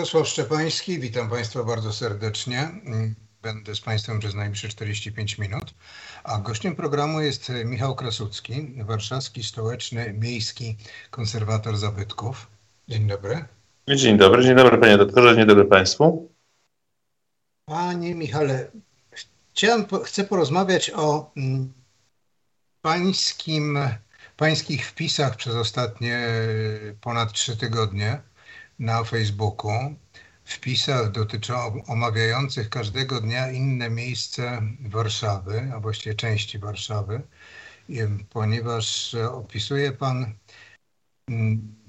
Mirosław Szczepański, witam Państwa bardzo serdecznie. Będę z Państwem przez najbliższe 45 minut. A gościem programu jest Michał Krasucki, warszawski, stołeczny, miejski konserwator zabytków. Dzień dobry. Dzień dobry, dzień dobry panie doktorze, dzień dobry państwu. Panie Michale, chciałem, chcę porozmawiać o mm, pańskim, pańskich wpisach przez ostatnie ponad trzy tygodnie na Facebooku. Wpisach omawiających każdego dnia inne miejsce Warszawy, a właściwie części Warszawy, ponieważ opisuje Pan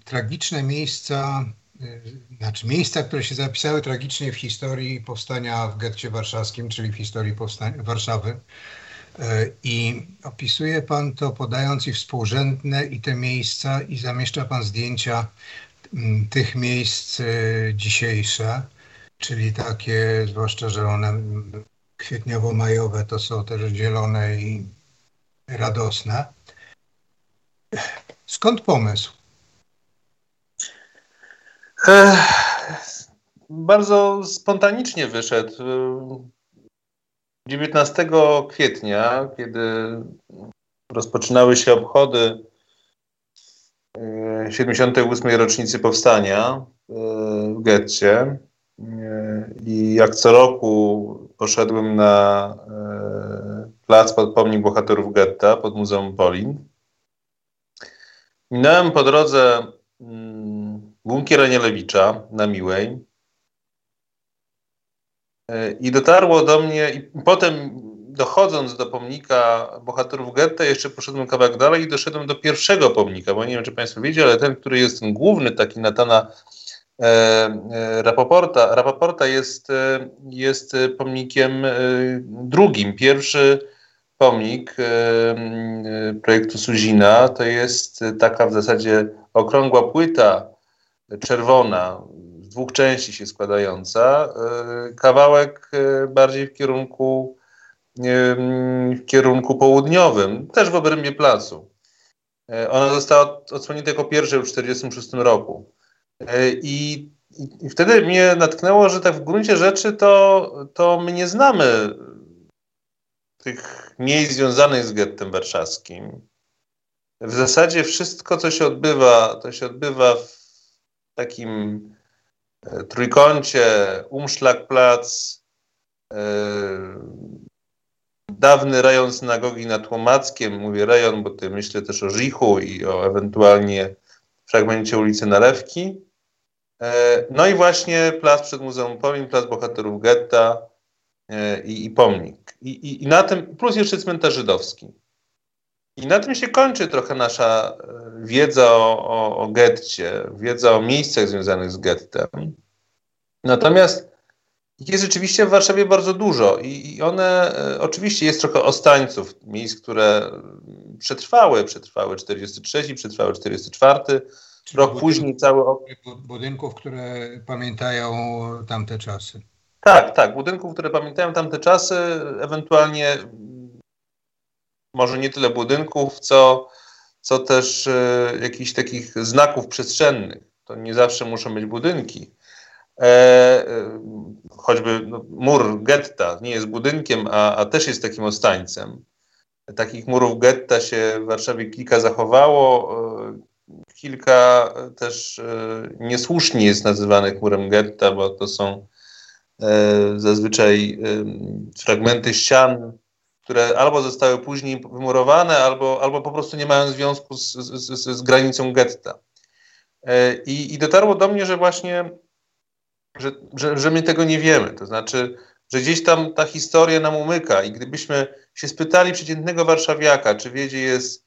tragiczne miejsca Y, znaczy miejsca, które się zapisały tragicznie w historii powstania w getcie warszawskim, czyli w historii powstania Warszawy. Y, I opisuje pan to podając i współrzędne i te miejsca i zamieszcza pan zdjęcia tych miejsc y, dzisiejsze, czyli takie, zwłaszcza, że one kwietniowo-majowe to są też zielone i radosne. Skąd pomysł? bardzo spontanicznie wyszedł. 19 kwietnia, kiedy rozpoczynały się obchody 78. E, rocznicy powstania e, w getcie e, i jak co roku poszedłem na plac pod pomnik bohaterów getta pod Muzeum Polin. Minąłem po drodze mm, bunkier Anielewicza na Miłej. I dotarło do mnie, i potem dochodząc do pomnika bohaterów getta, jeszcze poszedłem kawałek dalej i doszedłem do pierwszego pomnika, bo nie wiem, czy Państwo wiecie, ale ten, który jest ten główny, taki Natana e, e, Rapoporta, Rapoporta jest, e, jest pomnikiem e, drugim. Pierwszy pomnik projektu Suzina to jest taka w zasadzie okrągła płyta czerwona, z dwóch części się składająca, kawałek bardziej w kierunku, w kierunku południowym, też w obrębie placu. E, ona została odsłonięta jako pierwsza w 1946 roku. I, I, wtedy mnie natknęło, że tak w gruncie rzeczy to, to my nie znamy tych miejsc związanych z gettem warszawskim. W zasadzie wszystko, co się odbywa, to się odbywa w takim e, trójkącie Umszlagplatz, e, dawny rejon synagogi nad Łomackiem, mówię rejon, bo tutaj myślę też o Żichu i o ewentualnie fragmencie ulicy Nalewki. E, no i właśnie plac przed Muzeum Polin, plac Bohaterów Getta i, i pomnik. I, i, I na tym, plus jeszcze cmentarz żydowski. I na tym się kończy trochę nasza e, wiedza o, o, o getcie, wiedza o miejscach związanych z gettem. Natomiast jest rzeczywiście w Warszawie bardzo dużo i, one, e, oczywiście jest trochę ostańców, miejsc, które przetrwały, przetrwały 43, przetrwały 44, Czyli rok później cały... Budynków, które pamiętają tamte czasy. Tak, tak, budynków, które pamiętają tamte czasy, ewentualnie może nie tyle budynków, co, co też e, jakichś takich znaków przestrzennych. To nie zawsze muszą być budynki. E, e, choćby no, mur getta nie jest budynkiem, a, a też jest takim ostańcem. Takich murów getta się w Warszawie kilka zachowało. E, kilka też niesłusznie jest nazywanych murem getta, bo to są zazwyczaj fragmenty ścian które albo zostały później wymurowane, albo, albo po prostu nie mają związku z, z, z granicą getta. I, I, dotarło do mnie, że właśnie, że, że, że my tego nie wiemy. To znaczy, że gdzieś tam ta historia nam umyka i gdybyśmy się spytali przeciętnego warszawiaka, czy wie, gdzie jest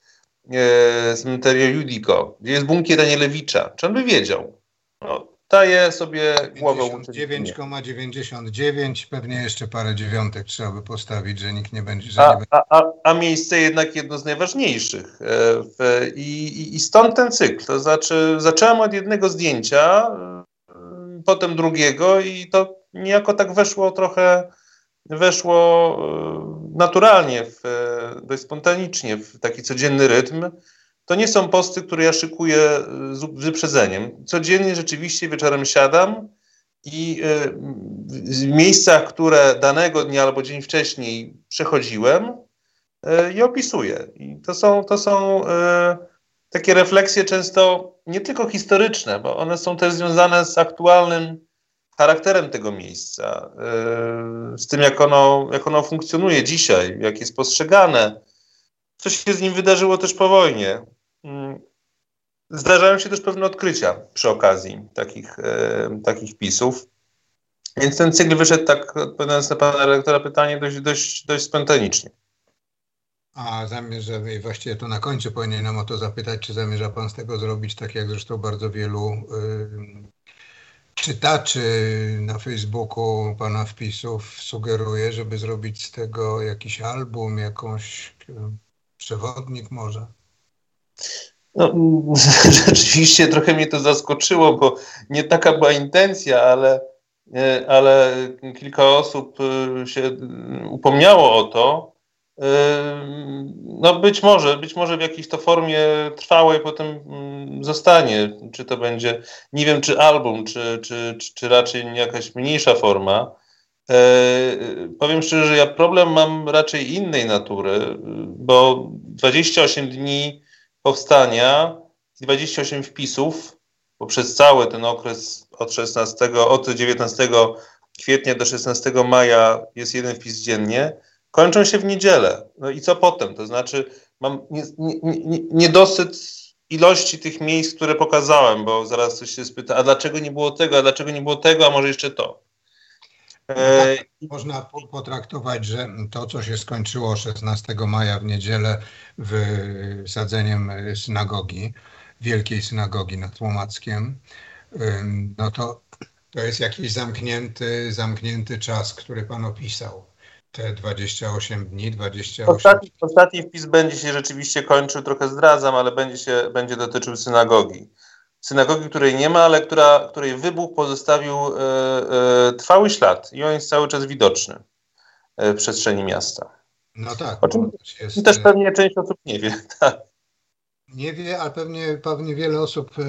e, cmenterio Judico, gdzie jest bunkier Danielewicza, czy on by wiedział? No, daje sobie głowę 9,99, pewnie jeszcze parę dziewiątek trzeba by postawić, że nikt nie będzie... Że a, nie a, a, a, miejsce jednak jedno z najważniejszych. E, w, i, I stąd ten cykl. To znaczy, zacząłem od jednego zdjęcia, potem drugiego i to niejako tak weszło trochę, weszło e, naturalnie, w, dość spontanicznie w taki codzienny rytm to nie są posty, które ja szykuję z wyprzedzeniem. Codziennie rzeczywiście wieczorem siadam i w miejscach, które danego dnia albo dzień wcześniej przechodziłem, je opisuję. I to są, to są takie refleksje często nie tylko historyczne, bo one są też związane z aktualnym charakterem tego miejsca, yy, z tym, jak ono, jak ono funkcjonuje dzisiaj, jak jest postrzegane, co się z nim wydarzyło też po wojnie. Yy, zdarzają się też pewne odkrycia przy okazji takich, yy, takich wpisów. Więc ten cykl wyszedł, tak odpowiadając na pana redaktora pytanie, dość, dość, dość spontanicznie. A zamierza, właściwie to na końcu powinienem o to zapytać, czy zamierza Pan z tego zrobić, tak jak zresztą bardzo wielu y, czytaczy na Facebooku Pana wpisów sugeruje, żeby zrobić z tego jakiś album, jakąś y, przewodnik może? No, rzeczywiście trochę mnie to zaskoczyło, bo nie taka była intencja, ale, y, ale kilka osób się upomniało o to. No być może, być może w jakiejś to formie trwałej potem mm, zostanie. Czy to będzie, nie wiem, czy album, czy, czy, czy, czy raczej jakaś mniejsza forma. E, powiem szczerze, że ja problem mam raczej innej natury, bo 28 dni powstania, 28 wpisów, bo przez cały ten okres od 16, od 19 kwietnia do 16 maja jest jeden wpis dziennie kończą się w niedzielę. No i co potem? To znaczy, mam niedosyt ilości tych miejsc, które pokazałem, bo zaraz ktoś się spyta, a dlaczego nie było tego, a dlaczego nie było tego, a może jeszcze to. No e, tak, można potraktować, że to, co się skończyło 16 maja w niedzielę wysadzeniem synagogi, wielkiej synagogi nad Łomackiem, no to, to jest jakiś zamknięty, zamknięty czas, który Pan opisał te 28 dni, 28... Ostatni, ostatni wpis będzie się rzeczywiście kończył, trochę zdradzam, ale będzie, się, będzie dotyczył synagogi. Synagogi, której nie ma, ale która, której wybuch pozostawił e, e, trwały ślad i on jest cały czas widoczny e, w przestrzeni miasta. No tak. O czym jest, też pewnie część osób nie wie. Tak. Nie wie, ale pewnie, pewnie wiele osób e,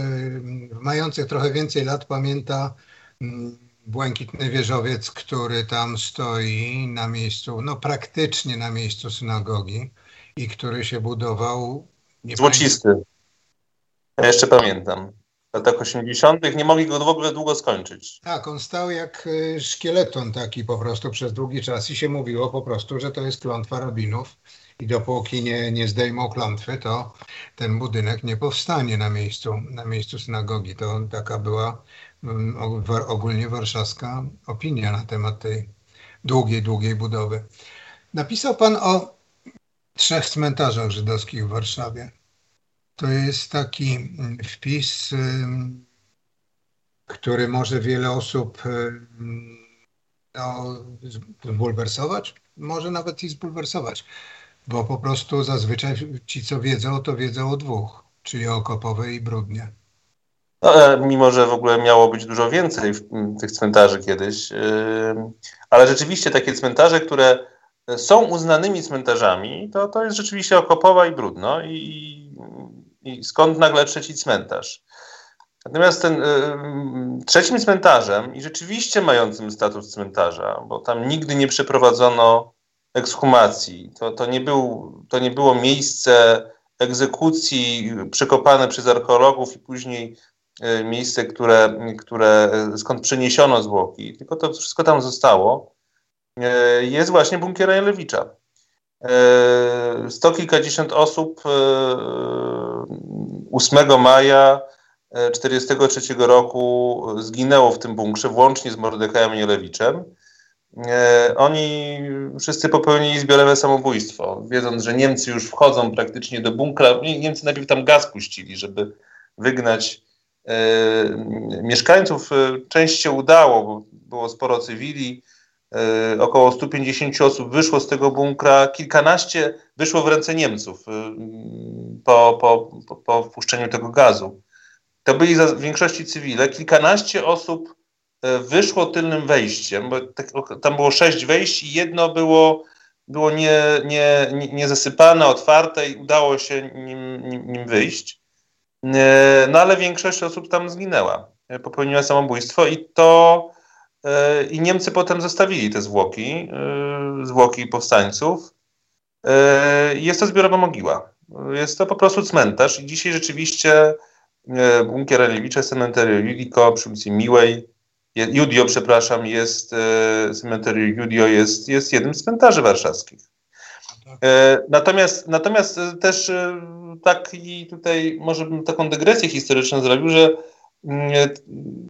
mających trochę więcej lat pamięta mm, błękitny wieżowiec, który tam stoi na miejscu, no praktycznie na miejscu synagogi i który się budował. Złocisty. Ja jeszcze pamiętam. W latach 80. nie mogli go w ogóle długo skończyć. Tak, on stał jak e, szkieleton taki po prostu przez długi czas i się mówiło po prostu, że to jest klątwa rabinów i dopóki nie, nie zdejmą klątwy, to ten budynek nie powstanie na miejscu, na miejscu synagogi. To taka była ogólnie warszawska opinia na temat tej długiej, długiej budowy. Napisał Pan o trzech cmentarzach żydowskich w Warszawie. To jest taki wpis, który może wiele osób no, zbulwersować, może nawet i zbulwersować, bo po prostu zazwyczaj ci, co wiedzą, to wiedzą o dwóch, czyli o Kopowej i Brudnie. No, mimo, że w ogóle miało być dużo więcej tych cmentarzy kiedyś. Ale rzeczywiście takie cmentarze, które są uznanymi cmentarzami, to, to jest rzeczywiście Okopowa i Brudno. I, i skąd nagle trzeci cmentarz? Natomiast ten y, trzecim cmentarzem i rzeczywiście mającym status cmentarza, bo tam nigdy nie przeprowadzono ekshumacji, to, to, nie, był, to nie było miejsce egzekucji przekopane przez archeologów i później miejsce, które, które, skąd przeniesiono zwłoki, tylko to wszystko tam zostało, e, jest właśnie bunkier Jelewicza. E, sto kilkadziesiąt osób 8 maja 1943 roku zginęło w tym bunkrze, włącznie z Mordechajem Jelewiczem. Oni wszyscy popełnili zbiorowe samobójstwo, wiedząc, że Niemcy już wchodzą praktycznie do bunkra. Niemcy najpierw tam gaz puścili, żeby wygnać E, mieszkańców e, część się udało, bo było sporo cywili, e, około 150 osób wyszło z tego bunkra, kilkanaście wyszło w ręce Niemców po, po, po, wpuszczeniu tego gazu. To byli w większości cywile. Kilkanaście osób wyszło tylnym wejściem, bo tak, tam było sześć wejść i jedno było, było nie, nie, nie zasypane, otwarte i udało się nim, nim, nim wyjść. E, no ale większość osób tam zginęła, e, popełniła samobójstwo i to i Niemcy potem zostawili te zwłoki, zwłoki powstańców. Jest to zbiorowa mogiła. Jest to po prostu cmentarz i dzisiaj rzeczywiście bunkier Reliewicza, cementerium Judico przy ulicy Miłej, Judio, przepraszam, jest, cementerium Judio jest, jest jednym z cmentarzy warszawskich. E, natomiast, natomiast e, też e, tak i tutaj może bym taką dygresję historyczną zrobił, że mm,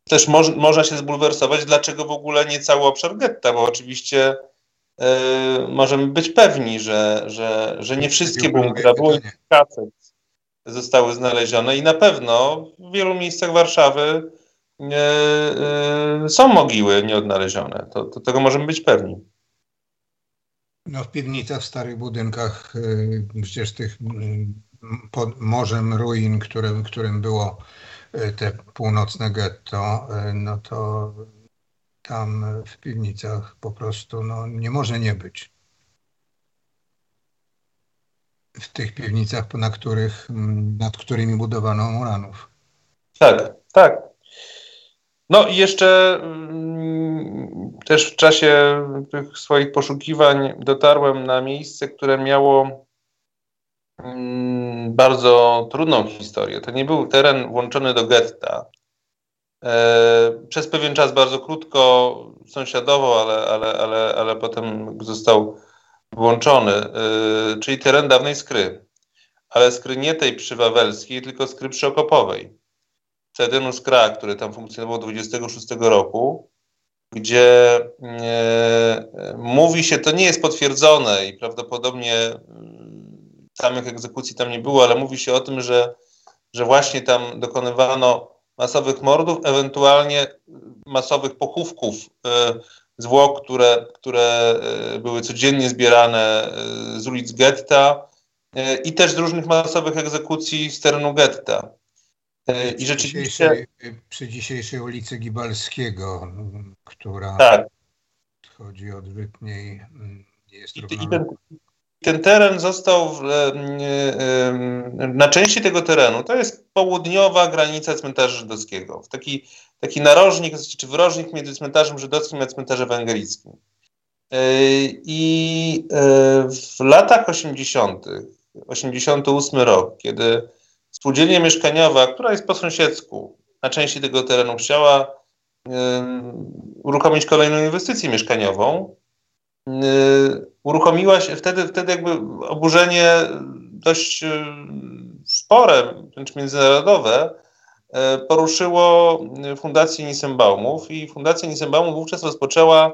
też moż, można się zbulwersować, dlaczego w ogóle nie cały obszar getta, bo oczywiście możemy być pewni, że, że, że nie wszystkie bunkry, kaset zostały znalezione i na pewno w wielu miejscach Warszawy są mogiły nieodnalezione. To, to tego możemy być pewni. No w piwnicach, w starych budynkach, przecież tych mm, pod morzem ruin, którym, którym było y, te północne getto, y, no to tam w piwnicach po prostu no, nie może nie być. W tych piwnicach, na których, nad którymi budowano Muranów. Tak, tak. No i jeszcze mm, też w czasie tych swoich poszukiwań dotarłem na miejsce, które miało bardzo trudną historię. To nie był teren włączony do getta. E, przez pewien czas, bardzo krótko, sąsiadowo, ale, ale, ale, ale potem został włączony, e, czyli teren dawnej skry. Ale skry nie tej przywawelskiej, tylko skry przyokopowej. Cedenus Kra, który tam funkcjonował 26 roku, gdzie e, mówi się, to nie jest potwierdzone i prawdopodobnie mm, samych egzekucji tam nie było, ale mówi się o tym, że, że właśnie tam dokonywano masowych mordów, ewentualnie masowych pochówków e, zwłok, które, które e, były codziennie zbierane e, z ulic getta i też z różnych masowych egzekucji z terenu getta. I rzeczywiście. Przy dzisiejszej ulicy Gibalskiego, która tak. chodzi od Wytniej, mm, jest I, i ten, ten teren został w, na części tego terenu, to jest południowa granica cmentarza żydowskiego. Taki, taki narożnik, czy wrożnik między cmentarzem żydowskim a cmentarzem ewangelickim. E, I e, w latach 80., 88 rok, kiedy spółdzielnia mieszkaniowa, która jest po sąsiedzku na części tego terenu, chciała uruchomić kolejną inwestycję mieszkaniową, uruchomiła się wtedy, wtedy jakby oburzenie dość y, spore, wręcz międzynarodowe, poruszyło Fundację Nisembaumów i Fundacja Nisembaumów wówczas rozpoczęła,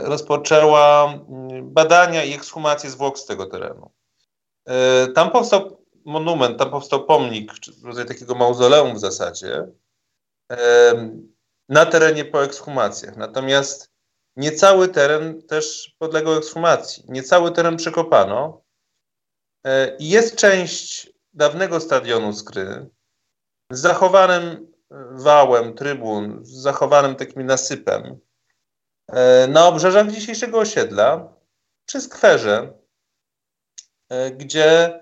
rozpoczęła badania i ekshumację zwłok z tego terenu. Tam powstał monument, tam powstał pomnik, rodzaj takiego mauzoleum w zasadzie, na terenie po ekshumacjach. Natomiast nie cały teren też podlegał ekshumacji. Nie cały teren przekopano. E, jest część dawnego stadionu Skry z zachowanym wałem, trybun, z zachowanym takim nasypem e, na obrzeżach dzisiejszego osiedla przy skwerze, e, gdzie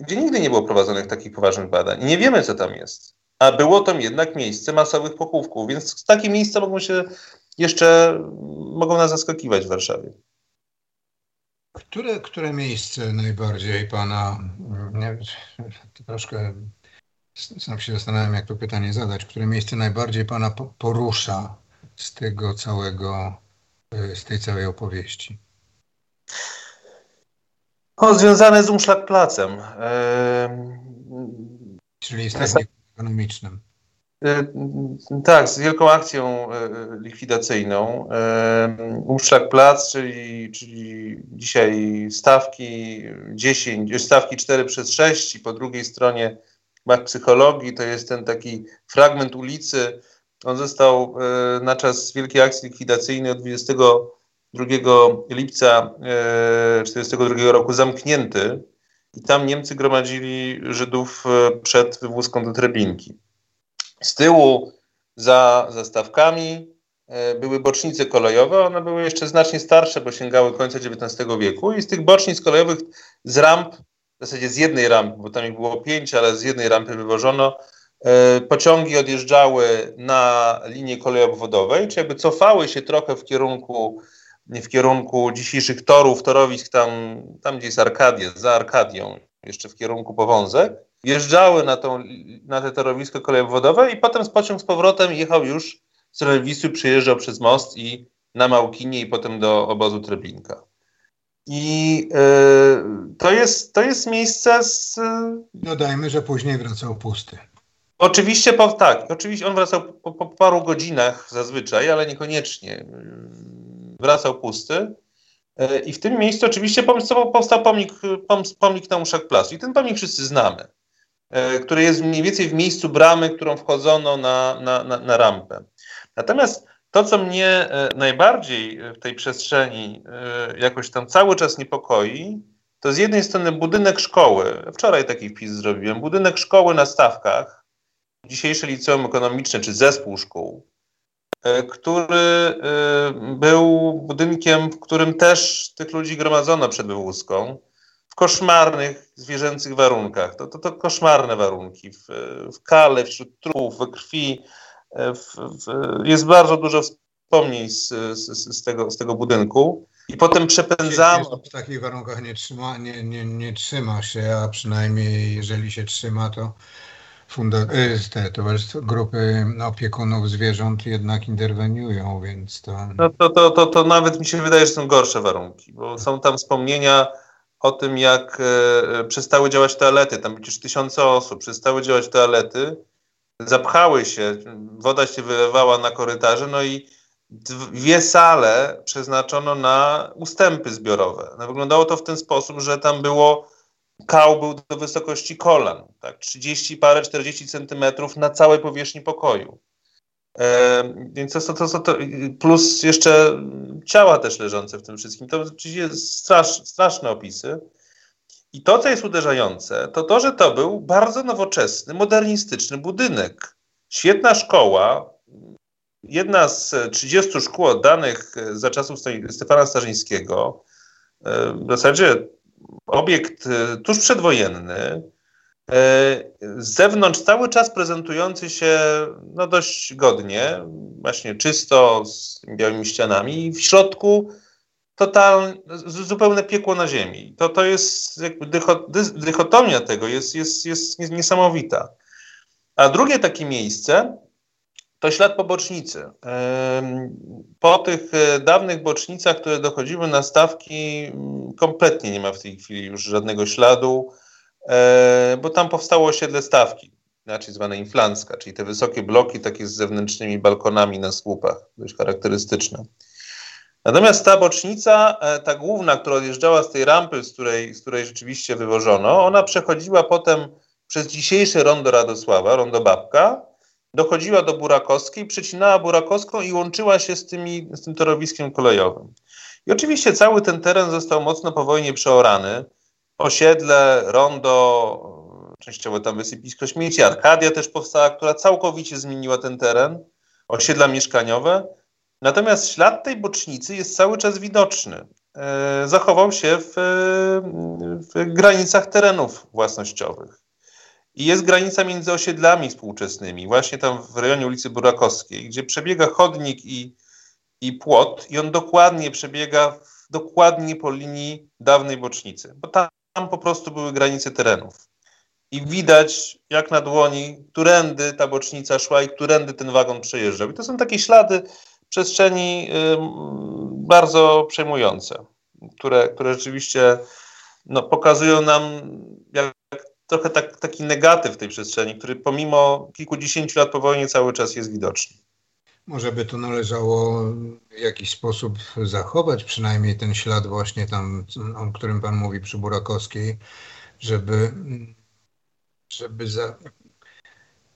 gdzie nigdy nie było prowadzonych takich poważnych badań nie wiemy, co tam jest. A było tam jednak miejsce masowych pochówków, więc takie miejsca mogą się jeszcze, mogą nas zaskakiwać w Warszawie. Które, które miejsce najbardziej Pana, nie, troszkę sam się zastanawiam, jak to pytanie zadać, które miejsce najbardziej Pana porusza z tego całego, z tej całej opowieści? O, związane z Umschlagplacem. Czyli jest techniką ekonomicznym. E, tak, z wielką akcją e, likwidacyjną. Umschlagplatz, czyli, czyli dzisiaj stawki 10, stawki 4 przez 6 i po drugiej stronie mak psychologii, to jest ten taki fragment ulicy. On został na czas wielkiej akcji likwidacyjnej od 20 2 lipca 1942 e, roku zamknięty i tam Niemcy gromadzili Żydów przed wywózką do Treblinki. Z tyłu za zastawkami e, były bocznice kolejowe, one były jeszcze znacznie starsze, bo sięgały końca XIX wieku. I z tych bocznic kolejowych z ramp, w zasadzie z jednej rampy, bo tam ich było pięć, ale z jednej rampy wywożono e, pociągi odjeżdżały na linii kolei obwodowej, czy jakby cofały się trochę w kierunku, w kierunku dzisiejszych torów, torowisk tam, tam gdzie jest Arkadia, za Arkadią, jeszcze w kierunku Powązek, wjeżdżały na, tą, na te torowisko kolei obwodowe i potem z pociąg z powrotem jechał już z Wisły, przyjeżdżał przez most i na Małkinie i potem do obozu Treblinka. I y, to, jest, to jest miejsce z. Dodajmy, że później wracał pusty. Oczywiście, po, tak, oczywiście on wracał po, po, paru godzinach zazwyczaj, ale niekoniecznie. Wracał pusty. Y, I w tym miejscu oczywiście powstał pomnik, pomnik Uszach Placu. I ten pomnik wszyscy znamy, y, który jest mniej więcej w miejscu bramy, którą wchodzono na, na, na, na rampę. Natomiast to, co mnie e, najbardziej w tej przestrzeni e, jakoś tam cały czas niepokoi, to z jednej strony budynek szkoły. Wczoraj taki wpis zrobiłem. Budynek szkoły na stawkach, dzisiejsze liceum ekonomiczne czy zespół szkół, e, który był budynkiem, w którym też tych ludzi gromadzono przed wywózką koszmarnych, zwierzęcych warunkach. To, to, to koszmarne warunki. W, w kale, wśród trupów, we krwi, w, w, jest bardzo dużo wspomnień z, z, z, tego, z tego budynku. I potem przepędzamy. W takich warunkach nie trzyma, nie, nie, nie trzyma się, a przynajmniej jeżeli się trzyma, to funda, y, te towarzystwo, grupy opiekunów zwierząt jednak interweniują, więc to... No to, to, to, to nawet mi się wydaje, że są gorsze warunki, bo są tam wspomnienia o tym, jak e, przestały działać toalety. Tam przecież tysiące osób przestały działać toalety zapchały się, woda się wylewała na korytarze, no i dwie sale przeznaczono na ustępy zbiorowe. No, wyglądało to w ten sposób, że tam było kał był do wysokości kolan, tak, 30 parę, 40 centymetrów na całej powierzchni pokoju. Więc to, to, to, to, plus jeszcze ciała też leżące w tym wszystkim. To oczywiście strasz, straszne opisy. I to, co jest uderzające, to to, że to był bardzo nowoczesny, modernistyczny budynek. Świetna szkoła, jedna z 30 szkół oddanych za czasów Stefana Starzyńskiego, w zasadzie obiekt e, tuż przedwojenny, z zewnątrz cały czas prezentujący się no, dość godnie, właśnie czysto, z białymi ścianami, w środku totalne, zupełne piekło na ziemi. To, to jest jakby dychotomia tego jest, jest, jest niesamowita. A drugie takie miejsce to ślad po bocznicy. Po tych e, dawnych bocznicach, które dochodziły na stawki, mm, kompletnie nie ma w tej chwili już żadnego śladu, bo tam powstało osiedle stawki, inaczej zwane inflancka, czyli te wysokie bloki takie z zewnętrznymi balkonami na słupach, dość charakterystyczne. Natomiast ta bocznica, e, ta główna, która odjeżdżała z tej rampy, z której, z której rzeczywiście wywożono, ona przechodziła potem przez dzisiejsze rondo Radosława, rondo Babka, dochodziła do Burakowskiej, przecinała Burakowską i łączyła się z, tymi, z tym torowiskiem kolejowym. I oczywiście cały ten teren został mocno po wojnie przeorany. Osiedle, rondo, częściowo tam wysypisko śmieci, Arkadia też powstała, która całkowicie zmieniła ten teren, osiedla mieszkaniowe. Natomiast ślad tej bocznicy jest cały czas widoczny. E, zachował się w, w granicach terenów własnościowych. I jest granica między osiedlami współczesnymi, właśnie tam w rejonie ulicy Burakowskiej, gdzie przebiega chodnik i, i płot, i on dokładnie przebiega dokładnie po linii dawnej bocznicy, bo tam, tam po prostu były granice terenów. I widać, jak na dłoni, którędy ta bocznica szła i którędy ten wagon przejeżdżał. I to są takie ślady przestrzeni bardzo przejmujące, które, które rzeczywiście no, pokazują nam jak, trochę tak, taki negatyw tej przestrzeni, który pomimo kilkudziesięciu lat po wojnie cały czas jest widoczny. Może by to należało w jakiś sposób zachować, przynajmniej ten ślad właśnie tam, o którym Pan mówi przy Burakowskiej, żeby, żeby za,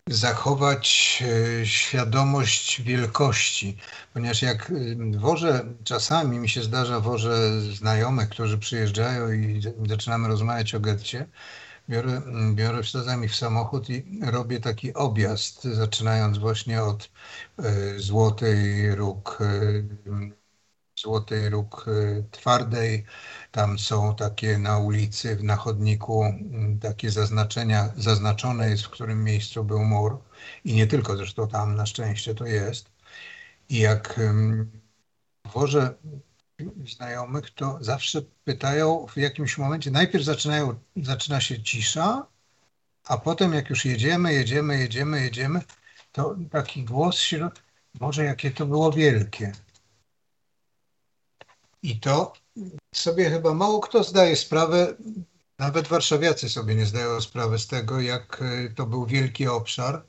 zachować e, świadomość wielkości, ponieważ jak wożę, czasami mi się zdarza, wożę znajomych, którzy przyjeżdżają i zaczynamy rozmawiać o getcie, biorę, biorę czasami w samochód i robię taki objazd, zaczynając właśnie od y, Złotej Róg, y, Złotej Róg y, Twardej Tam są takie na ulicy, na chodniku mm, takie zaznaczenia, zaznaczone jest, w którym miejscu był mur. I nie tylko, zresztą tam na szczęście to jest. I jak wożę znajomych, to zawsze pytają w jakimś momencie, najpierw zaczynają, zaczyna się cisza, a potem jak już jedziemy, jedziemy, jedziemy, jedziemy, to taki głos się, może jakie to było wielkie. I to sobie chyba mało kto zdaje sprawę, nawet warszawiacy sobie nie zdają sprawy z tego, jak e, to był wielki obszar.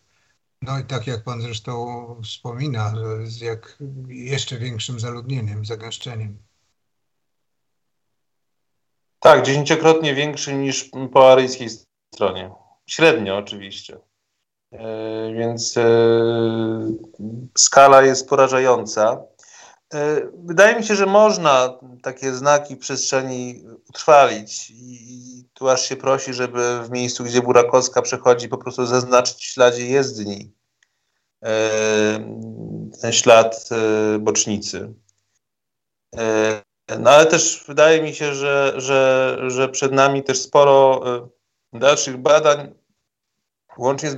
No i tak jak pan zresztą wspomina, z jak jeszcze większym zaludnieniem, zagęszczeniem. Tak, dziesięciokrotnie większy niż po aryjskiej stronie. Średnio oczywiście. E, więc e, skala jest porażająca. E, wydaje mi się, że można takie znaki przestrzeni utrwalić i tu aż się prosi, żeby w miejscu, gdzie Burakowska przechodzi, po prostu zaznaczyć w śladzie jezdni ten ślad bocznicy. No ale też wydaje mi się, że, że, że przed nami też sporo dalszych badań łącznie z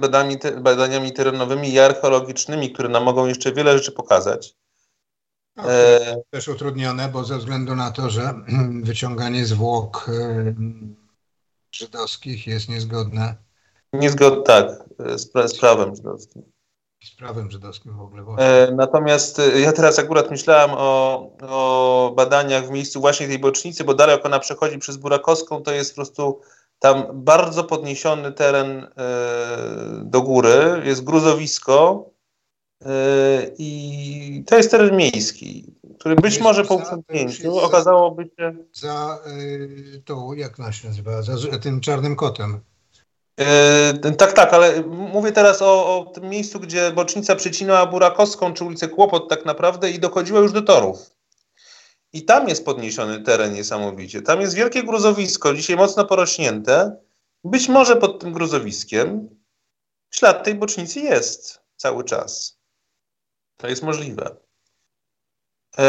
badaniami terenowymi i archeologicznymi, które nam mogą jeszcze wiele rzeczy pokazać. No, e... Też utrudnione, bo ze względu na to, że wyciąganie zwłok e, żydowskich jest niezgodne. Niezgodne, tak, z, pra z prawem żydowskim. Z prawem żydowskim w ogóle. E, natomiast e, ja teraz akurat myślałem o, o badaniach w miejscu właśnie tej bocznicy, bo dalej jak ona przechodzi przez Burakowską, to jest po prostu tam bardzo podniesiony teren e, do góry, jest gruzowisko e, i to jest teren miejski, który być może po usiągnięciu okazałoby się... Za e, tą, jak ona się nazywa, za tym czarnym kotem. tak, tak, ale mówię teraz o, o, tym miejscu, gdzie bocznica przecinała Burakowską czy ulicę Kłopot tak naprawdę i dochodziła już do torów. I tam jest podniesiony teren niesamowicie. Tam jest wielkie gruzowisko, dzisiaj mocno porośnięte. Być może pod tym gruzowiskiem ślad tej bocznicy jest cały czas. To jest możliwe. E,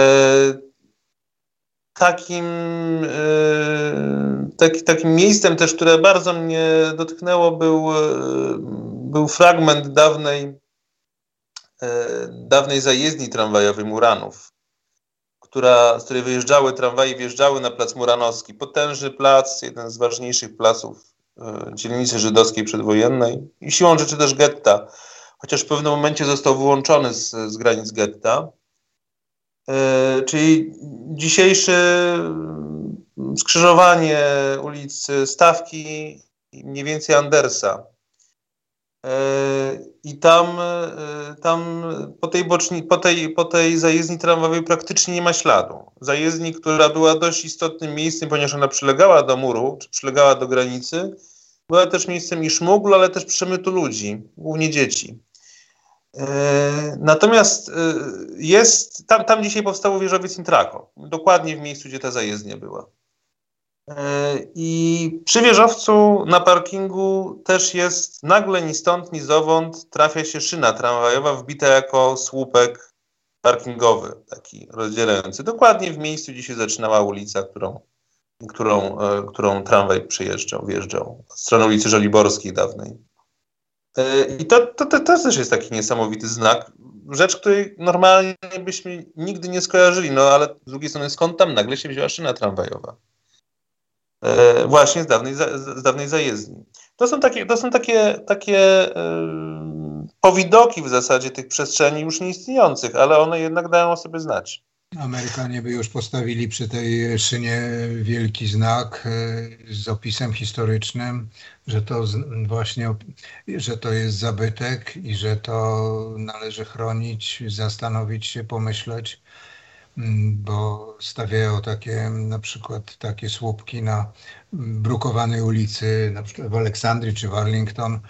takim, e, taki, takim miejscem też, które bardzo mnie dotknęło, był, e, był fragment dawnej, dawnej zajezdni tramwajowej Muranów która, z której wyjeżdżały tramwaje, wjeżdżały na plac Muranowski. Potężny plac, jeden z ważniejszych placów dzielnicy żydowskiej przedwojennej i siłą rzeczy też getta, chociaż w pewnym momencie został wyłączony z, z granic getta. E, czyli dzisiejsze mm, skrzyżowanie ulicy Stawki mniej więcej Andersa i tam, e, tam po, tej boczni, po, tej, po tej zajezdni tramwajowej praktycznie nie ma śladu. Zajezdni, która była dość istotnym miejscem, ponieważ ona przylegała do muru, czy przylegała do granicy, była też miejscem i szmuglu, ale też przemytu ludzi, głównie dzieci. E, natomiast e, jest, tam, tam dzisiaj powstało wieżowiec Intrako, dokładnie w miejscu, gdzie ta zajezdnia była. E, I przy wieżowcu na parkingu też jest nagle ni stąd, ni zowąd trafia się szyna tramwajowa wbita jako słupek parkingowy, taki rozdzielający. Dokładnie w miejscu, gdzie się zaczynała ulica, którą, którą, którą tramwaj przyjeżdżał, wjeżdżał. Od strony ulicy Żoliborskiej dawnej. E, I to, to, to, to też jest taki niesamowity znak. Rzecz, której normalnie byśmy nigdy nie skojarzyli, no ale z drugiej strony skąd tam nagle się wzięła szyna tramwajowa? E, właśnie z dawnej, z dawnej zajezdni. To są takie, to są takie, takie e, powidoki w zasadzie tych przestrzeni już nieistniejących, ale one jednak dają o sobie znać. Amerykanie by już postawili przy tej szynie wielki znak e, z opisem historycznym, że to właśnie, że to jest zabytek i że to należy chronić, zastanowić się, pomyśleć Mm, bo stawiają takie na przykład takie słupki na brukowanej ulicy, na przykład w Aleksandrii czy w Arlington,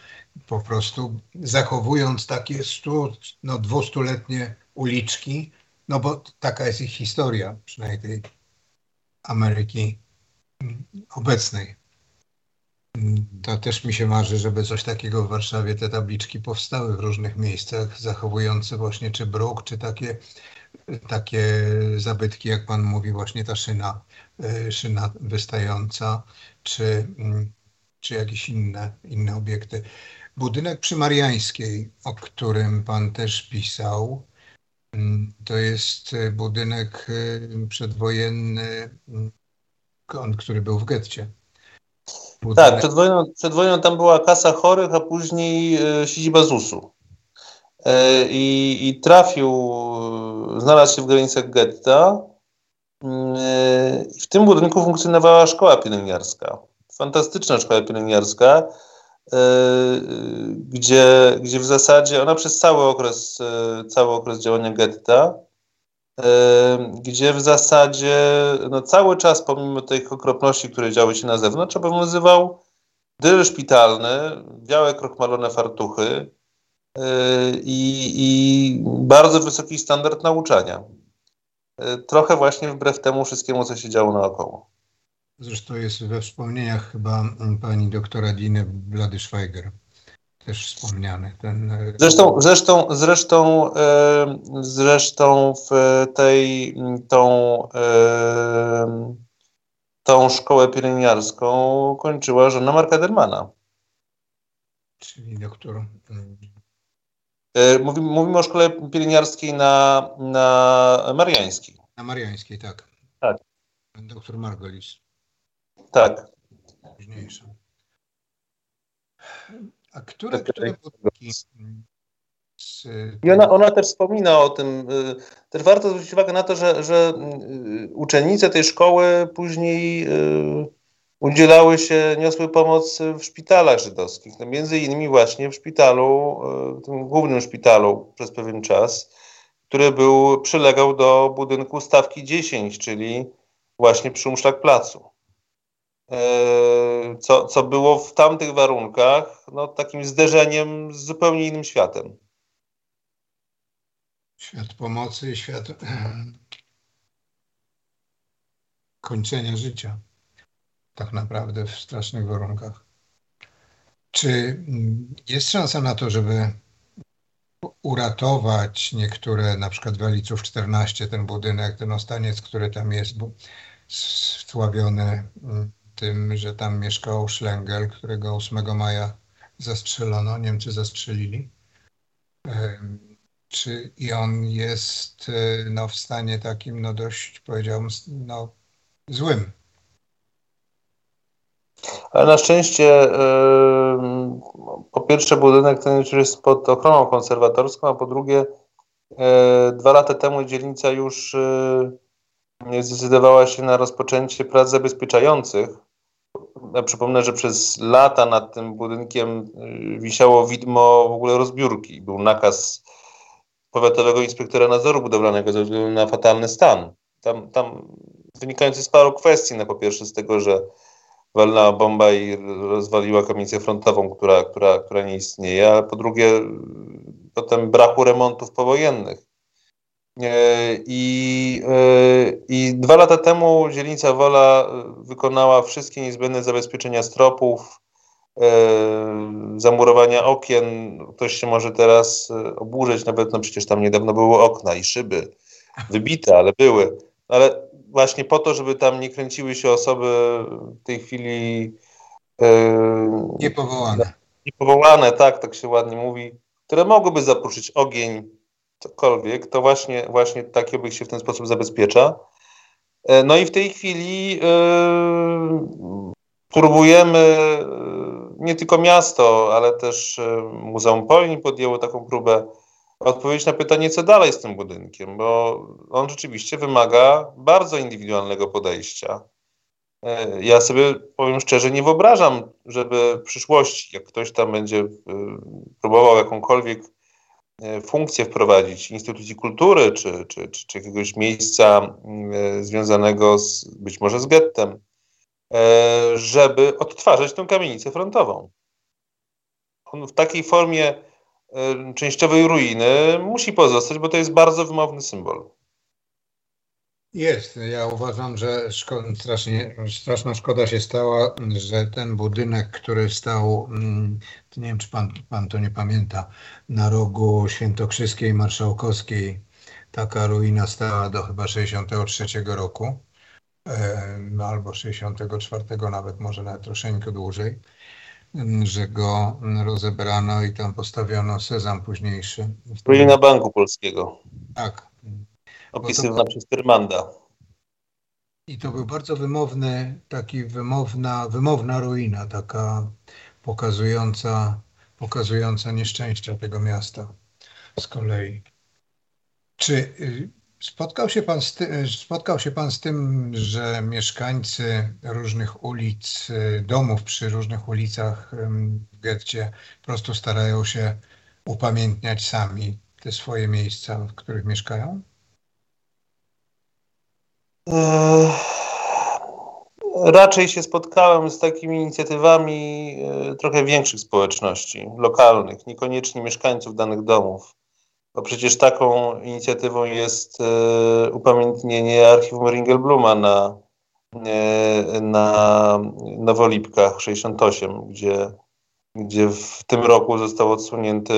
po prostu zachowując takie stu, no, dwustuletnie uliczki, no bo taka jest ich historia, przynajmniej tej Ameryki obecnej. To też mi się marzy, żeby coś takiego w Warszawie, te tabliczki powstały w różnych miejscach, zachowujące właśnie czy bruk, czy takie takie zabytki, jak pan mówi, właśnie ta szyna, szyna wystająca, czy, mm, czy jakieś inne, inne obiekty. Budynek przy Mariańskiej, o którym pan też pisał, to jest budynek przedwojenny, który był w getcie. Budynek... Tak, przed wojną, przed wojną tam była kasa chorych, a później e, siedziba ZUS-u. E, I, trafił, e, znalazł się w granicach getta. Mm, w tym budynku funkcjonowała szkoła pielęgniarska. Fantastyczna szkoła pielęgniarska, gdzie, gdzie w zasadzie ona przez cały okres, cały okres działania getta gdzie w zasadzie no, cały czas, pomimo tych okropności, które działy się na zewnątrz, obowiązywał dyl szpitalny, białe krochmalone fartuchy i, i bardzo wysoki standard nauczania. Trochę właśnie wbrew temu wszystkiemu, co się działo naokoło. Zresztą jest we wspomnieniach chyba pani doktora Diny Blady-Schweiger też wspomniany. Ten... E, zresztą, zresztą, zresztą, e, zresztą w tej, tą, e, tą szkołę pielęgniarską kończyła żona Marka Dermana. Czyli doktor... Mówimy, mówimy o szkole pielęgniarskiej na, na Mariańskiej. Na Mariańskiej, tak. Tak. Doktor Margolis. Tak. Późniejsza. A które, które budynki? I ona, ona też wspomina o tym. Y, też warto zwrócić uwagę na to, że, że y, uczennice tej szkoły później y, udzielały się, niosły pomoc w szpitalach żydowskich. No między innymi właśnie w szpitalu, w tym głównym szpitalu przez pewien czas, który był, przylegał do budynku stawki 10, czyli właśnie przy Umszlak Placu. E, co, co było w tamtych warunkach no, takim zderzeniem z zupełnie innym światem. Świat pomocy świat kończenia życia. Tak naprawdę w strasznych warunkach. Czy jest szansa na to, żeby uratować niektóre, na przykład Waliców 14, ten budynek, ten ostaniec, który tam jest, bo sławiony mm, tym, że tam mieszkał Schlengel, którego 8 maja zastrzelono, Niemcy zastrzelili. Czy i on jest e, no, w stanie takim, no dość powiedziałbym, no, złym. Ale na szczęście po pierwsze budynek ten już jest pod ochroną konserwatorską, a po drugie e, dwa lata temu dzielnica już e, zdecydowała się na rozpoczęcie prac zabezpieczających ja przypomnę, że przez lata nad tym budynkiem y, wisiało widmo w ogóle rozbiórki. Był nakaz powiatowego inspektora nadzoru budowlanego ze względu na fatalny stan. Tam, tam wynikający z paru kwestii. No po pierwsze z tego, że walnęła bomba i rozwaliła kamienicę frontową, która, która, która nie istnieje, ale po drugie potem braku remontów powojennych. E, I, e, I dwa lata temu dzielnica Wola e, wykonała wszystkie niezbędne zabezpieczenia stropów, zamurowania okien. Ktoś się może teraz oburzyć, nawet no przecież tam niedawno były okna i szyby wybite, ale były. Ale właśnie po to, żeby tam nie kręciły się osoby w tej chwili niepowołane. Niepowołane, tak, tak się ładnie mówi, które mogłyby zapruszyć ogień cokolwiek, to właśnie, właśnie taki obiekt się w ten sposób zabezpiecza. E, no i w tej chwili yy, próbujemy, e, nie tylko miasto, ale też Muzeum Polni podjęło taką próbę, odpowiedzieć na pytanie, co dalej z tym budynkiem, bo on rzeczywiście wymaga bardzo indywidualnego podejścia. Ja sobie powiem szczerze, nie wyobrażam, żeby w przyszłości, jak ktoś tam będzie próbował jakąkolwiek E, funkcję wprowadzić instytucji kultury czy, czy, czy, czy jakiegoś miejsca e, związanego z, być może z gettem, e, żeby odtwarzać tę kamienicę frontową. On w takiej formie częściowej ruiny musi pozostać, bo to jest bardzo wymowny symbol. Jest. Ja uważam, że szko strasznie, straszna szkoda się stała, że ten budynek, który stał, mm, nie wiem czy pan, pan to nie pamięta, na rogu Świętokrzyskiej Marszałkowskiej, taka ruina stała do chyba 63 roku, albo 64 nawet, może nawet troszeczkę dłużej, że go rozebrano i tam postawiono sezam późniejszy. Ruina Banku Polskiego. Tak. Opisywana to... przez Tyrmanda. I to był bardzo wymowny, taki wymowna, wymowna ruina, taka pokazująca, pokazująca nieszczęścia tego miasta z kolei. Czy y, spotkał się, pan z ty, spotkał się Pan z tym, że mieszkańcy różnych ulic, y, domów przy różnych ulicach w getcie po prostu starają się upamiętniać sami te swoje miejsca, w których mieszkają? Raczej się spotkałem z takimi inicjatywami e, trochę większych społeczności, lokalnych, niekoniecznie mieszkańców danych domów. Bo przecież taką inicjatywą jest e, upamiętnienie archiwum Ringelbluma na, e, na Nowolipkach 68, gdzie, gdzie w tym roku został odsunięty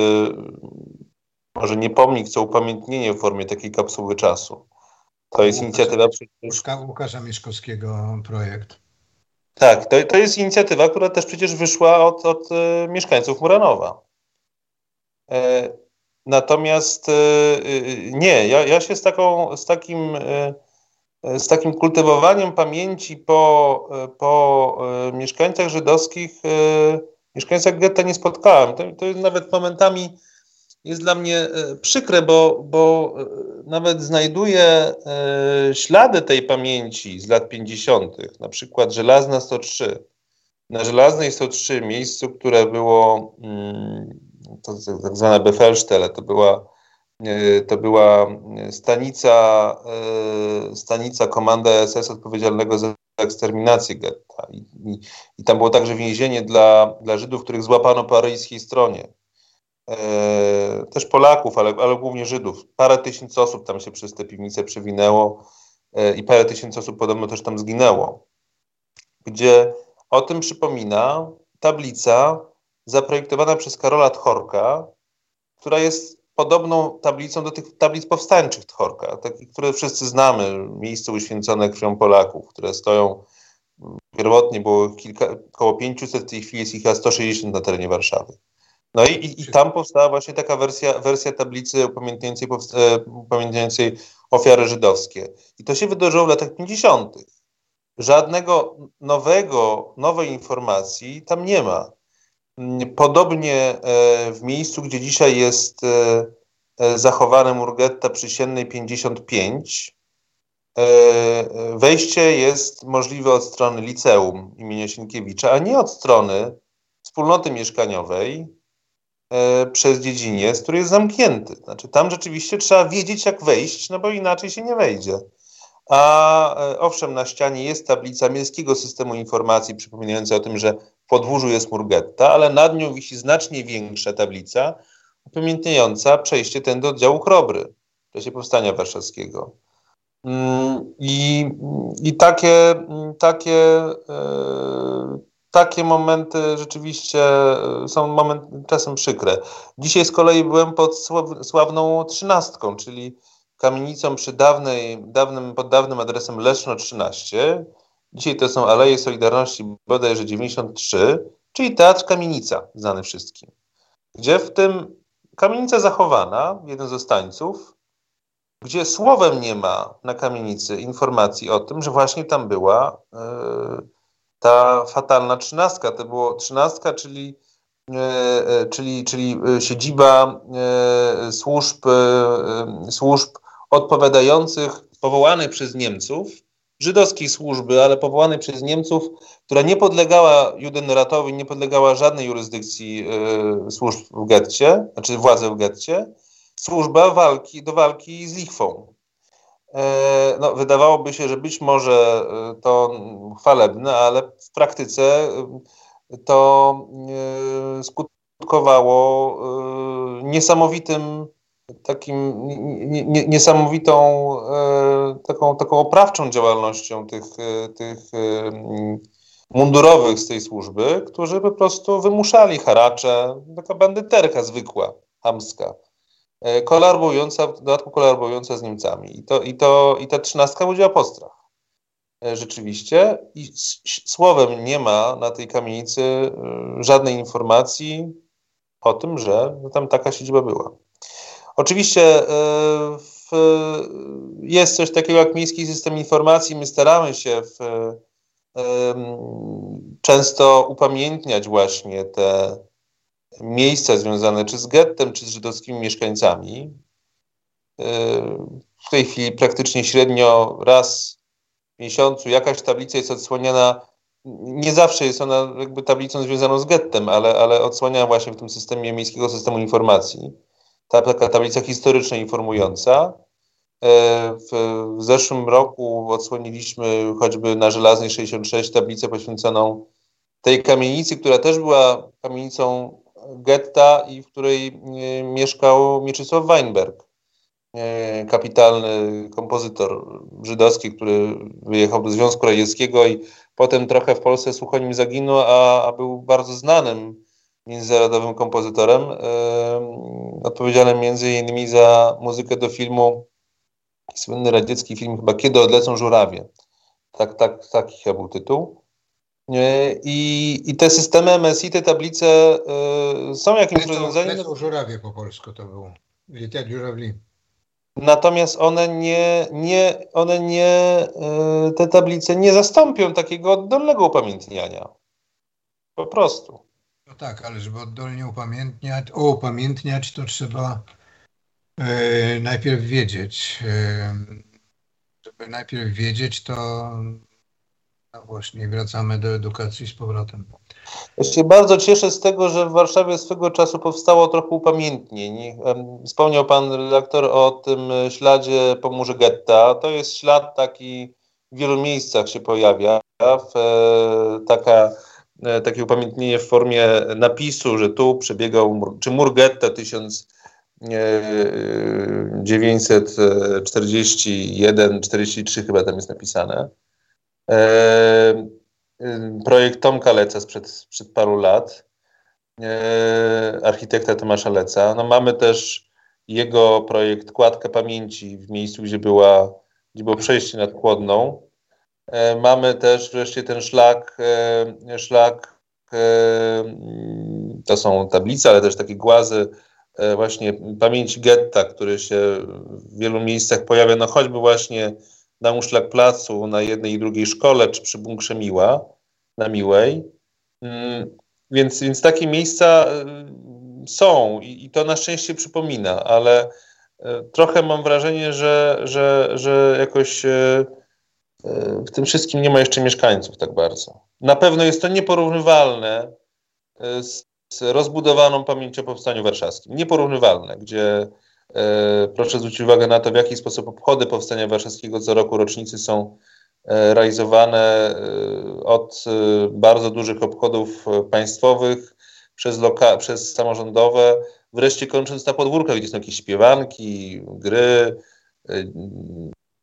może nie pomnik, co upamiętnienie w formie takiej kapsuły czasu. To jest inicjatywa przecież... Łukasza Mieszkowskiego projekt. Tak, to, to jest inicjatywa, która też przecież wyszła od, od e, mieszkańców Muranowa. E, natomiast e, nie, ja, ja się z, taką, z, takim, z takim kultywowaniem pamięci po, po mieszkańcach żydowskich, mieszkańcach getta nie spotkałem. To, to jest nawet momentami jest dla mnie e, przykre, bo, bo e, nawet znajduję e, ślady tej pamięci z lat 50., na przykład Żelazna 103. Na Żelaznej 103, miejscu, które było mm, to tak zwane Befelstelle, to była, to była stanica, stanica komanda SS odpowiedzialnego za eksterminację getta. I, i, I, tam było także więzienie dla, dla Żydów, których złapano po aryjskiej stronie. E, też Polaków, ale, ale głównie Żydów. Parę tysięcy osób tam się przez te piwnice przewinęło e, i parę tysięcy osób podobno też tam zginęło. Gdzie o tym przypomina tablica zaprojektowana przez Karola Tchorka, która jest podobną tablicą do tych tablic powstańczych Tchorka, takich, które wszyscy znamy, miejsce uświęcone krwią Polaków, które stoją pierwotnie było kilka, około 500, w tej chwili jest ich 160 na terenie Warszawy. No i, i, i, tam powstała właśnie taka wersja, wersja tablicy upamiętniającej, e, upamiętniającej ofiary żydowskie. I to się wydarzyło w latach 50. Żadnego nowego, nowej informacji tam nie ma. Podobnie e, w miejscu, gdzie dzisiaj jest e, zachowane Murgetta Przysiennej 55, wejście jest możliwe od strony liceum imienia Sienkiewicza, a nie od strony wspólnoty mieszkaniowej, przez dziedziniec, który jest zamknięty. Znaczy tam rzeczywiście trzeba wiedzieć, jak wejść, no bo inaczej się nie wejdzie. A e, owszem, na ścianie jest tablica Miejskiego Systemu Informacji przypominająca o tym, że w podwórzu jest Murgetta, ale nad nią wisi znacznie większa tablica upamiętniająca przejście ten do oddziału Chrobry w czasie Powstania Warszawskiego. Mm, I, i takie, takie e, takie momenty rzeczywiście e, są moment, czasem przykre. Dzisiaj z kolei byłem pod sławną trzynastką, czyli kamienicą przy dawnej, dawnym, pod dawnym adresem Leszno 13. Dzisiaj to są Aleje Solidarności bodajże 93, czyli Teatr Kamienica, znany wszystkim. Gdzie w tym kamienica zachowana, jeden ze stańców, gdzie słowem nie ma na kamienicy informacji o tym, że właśnie tam była yy, ta fatalna trzynastka. To było trzynastka, czyli, e, e, czyli, czyli e, siedziba służb, służb odpowiadających, powołanych przez Niemców, żydowskiej służby, ale powołanej przez Niemców, która nie podlegała Judenratowi, nie podlegała żadnej jurysdykcji służb w getcie, znaczy władzy w getcie, służba walki, do walki z lichwą. E, no, wydawałoby się, że być może e, to chwalebne, ale w praktyce e, to skutkowało niesamowitym takim niesamowitą taką, taką oprawczą działalnością tych, tych mundurowych z tej służby, którzy po prostu wymuszali haracze, taka bandyterka zwykła, hamska e, kolaborująca, w dodatku kolaborująca z Niemcami. I, to, i, to, i ta trzynastka budziła postrach. E, rzeczywiście. I słowem nie ma na tej kamienicy e, żadnej informacji o tym, że tam taka siedziba była. Oczywiście w, jest coś takiego jak miejski system informacji. My staramy się w, często upamiętniać właśnie te miejsca związane czy z gettem, czy z żydowskimi mieszkańcami. W tej chwili praktycznie średnio raz w miesiącu jakaś tablica jest odsłaniana. Nie zawsze jest ona jakby tablicą związaną z gettem, ale, ale odsłaniana właśnie w tym systemie miejskiego systemu informacji. Ta taka tablica historyczna informująca. E, w, w zeszłym roku odsłoniliśmy choćby na Żelaznej 66 tablicę poświęconą tej kamienicy, która też była kamienicą getta i w której e, mieszkał Mieczysław Weinberg, e, kapitalny kompozytor żydowski, który wyjechał do Związku Radzieckiego i potem trochę w Polsce słuchonim zaginął, a, a był bardzo znanym międzynarodowym kompozytorem, odpowiedzialnym między innymi za muzykę do filmu słynny radziecki film chyba Kiedy odlecą żurawie. Tak, tak, taki chyba był tytuł. I, I te systemy MSI, te tablice y, są jakimś lecą, rozwiązaniem. Lecą żurawie po polsku to było. Litet żurawli. Natomiast one nie, nie, one nie, y, te tablice nie zastąpią takiego oddolnego upamiętniania. Po prostu. No tak, ale żeby oddolnie upamiętniać, o, upamiętniać, to trzeba E, najpierw wiedzieć. Żeby najpierw wiedzieć, to właśnie wracamy do edukacji z powrotem. Ja się bardzo cieszę z tego, że w Warszawie swego czasu powstało trochę upamiętnień. Wspomniał pan redaktor o tym śladzie Pomórze Getta. To jest ślad taki w wielu miejscach się pojawia. W, e, taka, takie upamiętnienie w formie napisu, że tu przebiegał, czy mur getta 1000 941-43 chyba tam jest napisane. E, projekt Tomka Leca sprzed, sprzed paru lat, e, architekta Tomasza Leca. No mamy też jego projekt Kładka Pamięci w miejscu, gdzie, była, gdzie było przejście nad Kłodną. E, mamy też wreszcie ten szlak, szlak to są tablice, ale też takie głazy E, właśnie pamięci getta, który się w wielu miejscach pojawia, no choćby właśnie na Muszlak Placu, na jednej i drugiej szkole, czy przy Bunkrze Miła, na Miłej. Mm, więc, więc takie miejsca e, są i, i to na szczęście przypomina, ale e, trochę mam wrażenie, że, że, że jakoś w tym wszystkim nie ma jeszcze mieszkańców tak bardzo. Na pewno jest to nieporównywalne z z rozbudowaną pamięcią o Powstaniu Warszawskim. Nieporównywalne, gdzie proszę zwrócić uwagę na to, w jaki sposób obchody Powstania Warszawskiego co roku rocznicy są e, realizowane e, od e, bardzo dużych obchodów państwowych przez, loka- przez samorządowe, wreszcie kończąc na podwórkach, gdzie są jakieś śpiewanki, gry, e,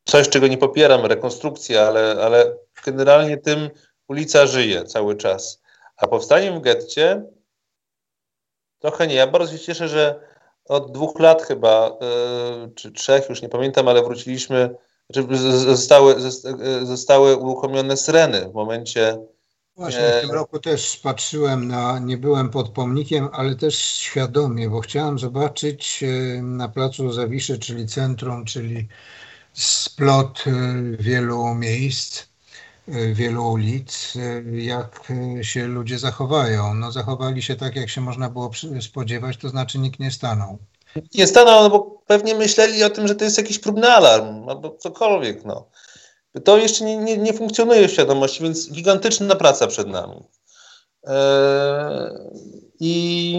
coś, czego nie popieram, rekonstrukcja, ale, ale generalnie tym ulica żyje cały czas. A powstaniem w getcie Trochę nie. Ja bardzo się cieszę, że od dwóch lat chyba, yy, czy trzech, już nie pamiętam, ale wróciliśmy, znaczy zostały, zostały uruchomione syreny w momencie. Właśnie w tym roku też patrzyłem na, nie byłem pod pomnikiem, ale też świadomie, bo chciałem zobaczyć e, na placu Zawiszy, czyli centrum, czyli splot e, wielu miejsc wielu ulic, jak się ludzie zachowają. No zachowali się tak, jak się można było spodziewać, to znaczy nikt nie stanął. Nie stanął, no bo pewnie myśleli o tym, że to jest jakiś próbny alarm albo cokolwiek. No. To jeszcze nie, nie, nie funkcjonuje w świadomości, więc gigantyczna praca przed nami. Eee, i,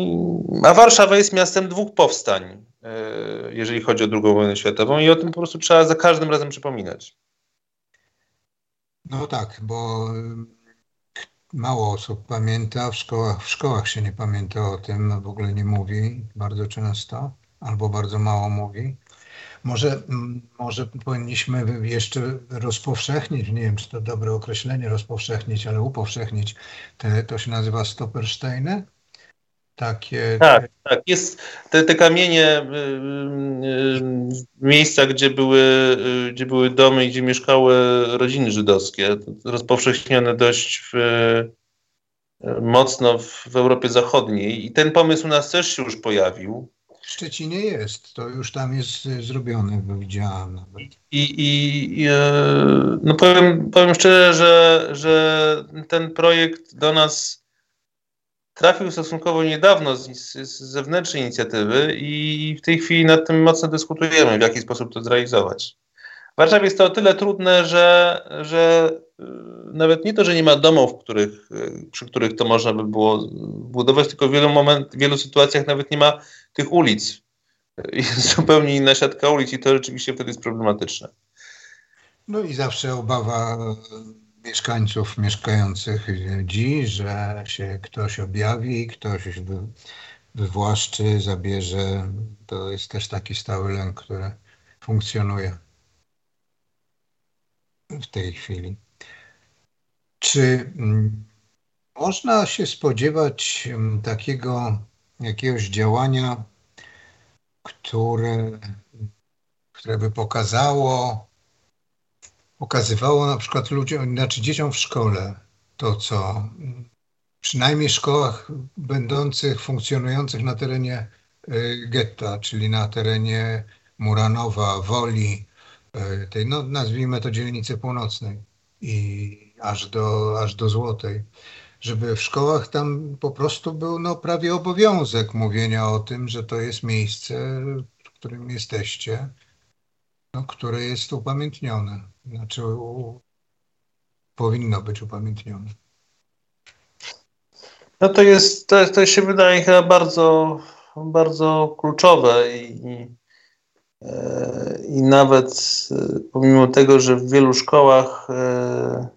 a Warszawa jest miastem dwóch powstań, eee, jeżeli chodzi o II wojnę światową i o tym po prostu trzeba za każdym razem przypominać. No tak, bo mało osób pamięta, w szkołach, w szkołach się nie pamięta o tym, w ogóle nie mówi bardzo często, albo bardzo mało mówi. Może, może powinniśmy jeszcze rozpowszechnić, nie wiem czy to dobre określenie, rozpowszechnić, ale upowszechnić, te, to się nazywa Stoppersteine. Takie. Tak, tak. Jest te, te kamienie, y, y, miejsca, gdzie były, y, gdzie były domy i gdzie mieszkały rodziny żydowskie, rozpowszechnione dość w, mocno w, w Europie Zachodniej. I ten pomysł u nas też się już pojawił. W Szczecinie jest, to już tam jest zrobione, bo widziałem nawet. I, i, i no powiem, powiem szczerze, że, że ten projekt do nas trafił stosunkowo niedawno z, z, zewnętrznej inicjatywy i w tej chwili nad tym mocno dyskutujemy, w jaki sposób to zrealizować. W Warszawie jest to o tyle trudne, że, że y, nawet nie to, że nie ma domów, których, y, przy których to można by było budować, tylko w wielu, moment, w wielu sytuacjach nawet nie ma tych ulic. Jest zupełnie inna siatka ulic i to rzeczywiście wtedy jest problematyczne. No i zawsze obawa mieszkańców mieszkających dziś, że się ktoś objawi, ktoś wywłaszczy, zabierze. To jest też taki stały lęk, który funkcjonuje w tej chwili. Czy mm, można się spodziewać mm, takiego jakiegoś działania, które, które by pokazało, pokazywało na przykład ludziom, znaczy dzieciom w szkole to, co przynajmniej w szkołach będących, funkcjonujących na terenie y, getta, czyli na terenie Muranowa, Woli, y, tej, no, nazwijmy to dzielnicy północnej i aż do, aż do Złotej, żeby w szkołach tam po prostu był no, prawie obowiązek mówienia o tym, że to jest miejsce, w którym jesteście, no, które jest upamiętnione. Znaczy u, powinno być upamiętnione. No to jest, to, to się wydaje chyba bardzo, bardzo kluczowe i, i, e, i nawet e, pomimo tego, że w wielu szkołach e,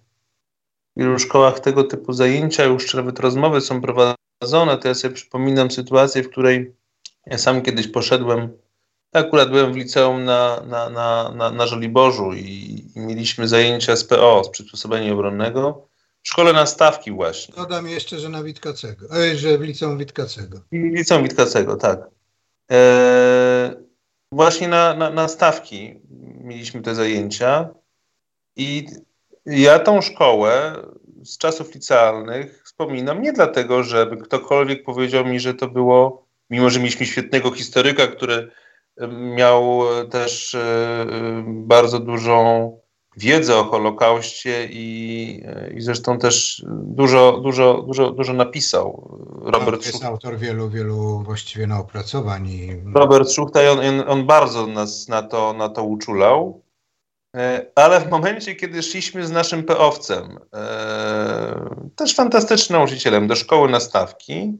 w wielu szkołach tego typu zajęcia, już nawet rozmowy są prowadzone, to ja sobie przypominam sytuację, w której ja sam kiedyś poszedłem Akurat byłem w liceum na, na, na, na, na Żoliborzu i, i mieliśmy zajęcia z PO, z przysposobienia obronnego, w szkole na stawki właśnie. Dodam jeszcze, że na Witkacego, e, że w liceum Witkacego. W liceum Witkacego, tak. E, właśnie na, na, na stawki mieliśmy te zajęcia i ja tą szkołę z czasów licealnych wspominam nie dlatego, żeby ktokolwiek powiedział mi, że to było, mimo że mieliśmy świetnego historyka, który miał też e, bardzo dużą wiedzę o Holokauście i, i zresztą też dużo, dużo, dużo, dużo napisał. Robert jest autor wielu, wielu właściwie na opracowań. I... Robert Szuchta, on, on bardzo nas na to, na to uczulał. E, ale w momencie, kiedy szliśmy z naszym peowcem, e, też fantastycznym nauczycielem, do szkoły nastawki,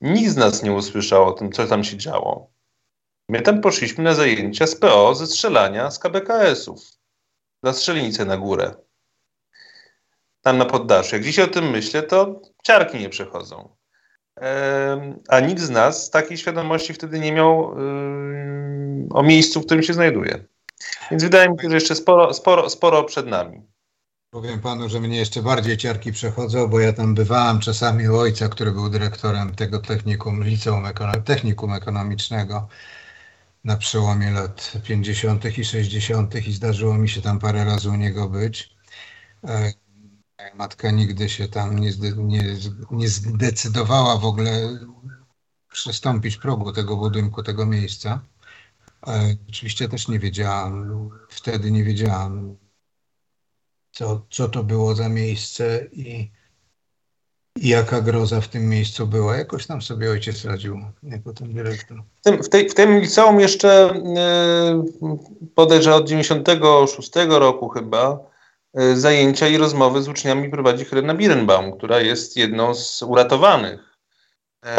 nikt z nas nie usłyszał o tym, co tam się działo. My tam poszliśmy na zajęcia z PO ze strzelania z KBKS-ów. Za strzelnicę na górę. Tam na poddaszu. Jak dzisiaj o tym myślę, to ciarki nie przechodzą. A nikt z nas takiej świadomości wtedy nie miał o miejscu, w którym się znajduje. Więc wydaje mi się, że jeszcze sporo, sporo, sporo przed nami. Powiem panu, że mnie jeszcze bardziej ciarki przechodzą, bo ja tam bywałem czasami u ojca, który był dyrektorem tego technikum, liceum ekonom technikum ekonomicznego na przełomie lat 50. i 60. i zdarzyło mi się tam parę razy u niego być. E, matka nigdy się tam nie, nie, nie zdecydowała w ogóle przestąpić progu tego budynku, tego miejsca. E, oczywiście też nie wiedziałam, wtedy nie wiedziałam, co, co to było za miejsce i i jaka groza w tym miejscu była. Jakoś tam sobie ojciec radził jako ten dyrektor. W tym, w tej, w tym liceum jeszcze yy, podejrzewam od 96 roku chyba yy, zajęcia i rozmowy z uczniami prowadzi Helena Birenbaum, która jest jedną z uratowanych. Yy,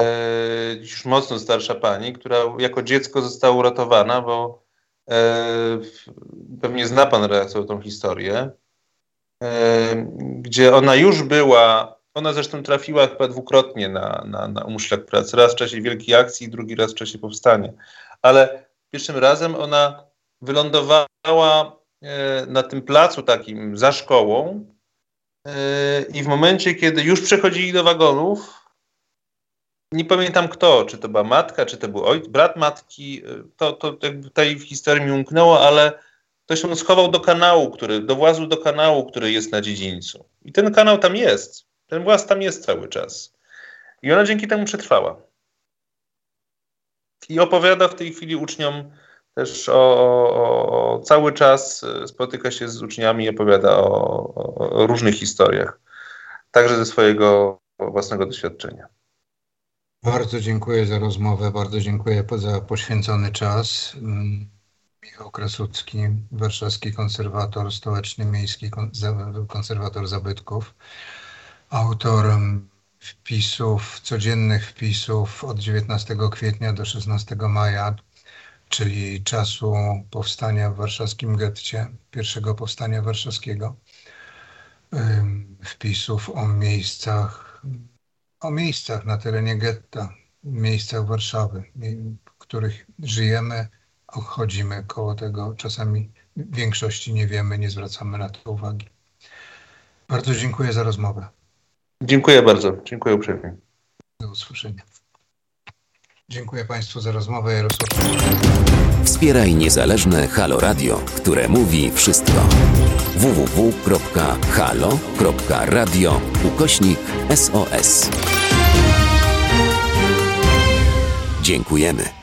już mocno starsza pani, która jako dziecko została uratowana, bo pewnie zna pan redaktor tą historię, gdzie ona już była ona zresztą trafiła chyba dwukrotnie na, na, na pracy. Raz w czasie Wielkiej Akcji, drugi raz w czasie powstania. Ale pierwszym razem ona wylądowała e, na tym placu takim za szkołą e, i w momencie, kiedy już przechodzili do wagonów, nie pamiętam kto, czy to była matka, czy to był ojciec, brat matki, to, to jakby tej historii mi umknęło, ale ktoś się schował do kanału, który, do włazu do kanału, który jest na dziedzińcu. I ten kanał tam jest. Ten właz tam jest cały czas. I ona dzięki temu przetrwała. I opowiada w tej chwili uczniom też o, o, o cały czas spotyka się z uczniami i opowiada o, o różnych historiach. Także ze swojego własnego doświadczenia. Bardzo dziękuję za rozmowę, bardzo dziękuję za poświęcony czas. Mm, Michał Krasucki, warszawski konserwator stołeczny miejski, konserwator zabytków, autor wpisów, codziennych wpisów od 19 kwietnia do 16 maja, czyli czasu powstania w warszawskim getcie, pierwszego powstania warszawskiego, wpisów o miejscach o miejscach na terenie getta, miejscach Warszawy, w których żyjemy, chodzimy koło tego. Czasami w większości nie wiemy, nie zwracamy na to uwagi. Bardzo dziękuję za rozmowę. Dziękuję bardzo. Dziękuję uprzejmie. Do usłyszenia. Dziękuję Państwu za rozmowę. Jarosław. Wspieraj niezależne Halo Radio, które mówi wszystko. www.halo.radio ukośnik SOS. Dziękujemy.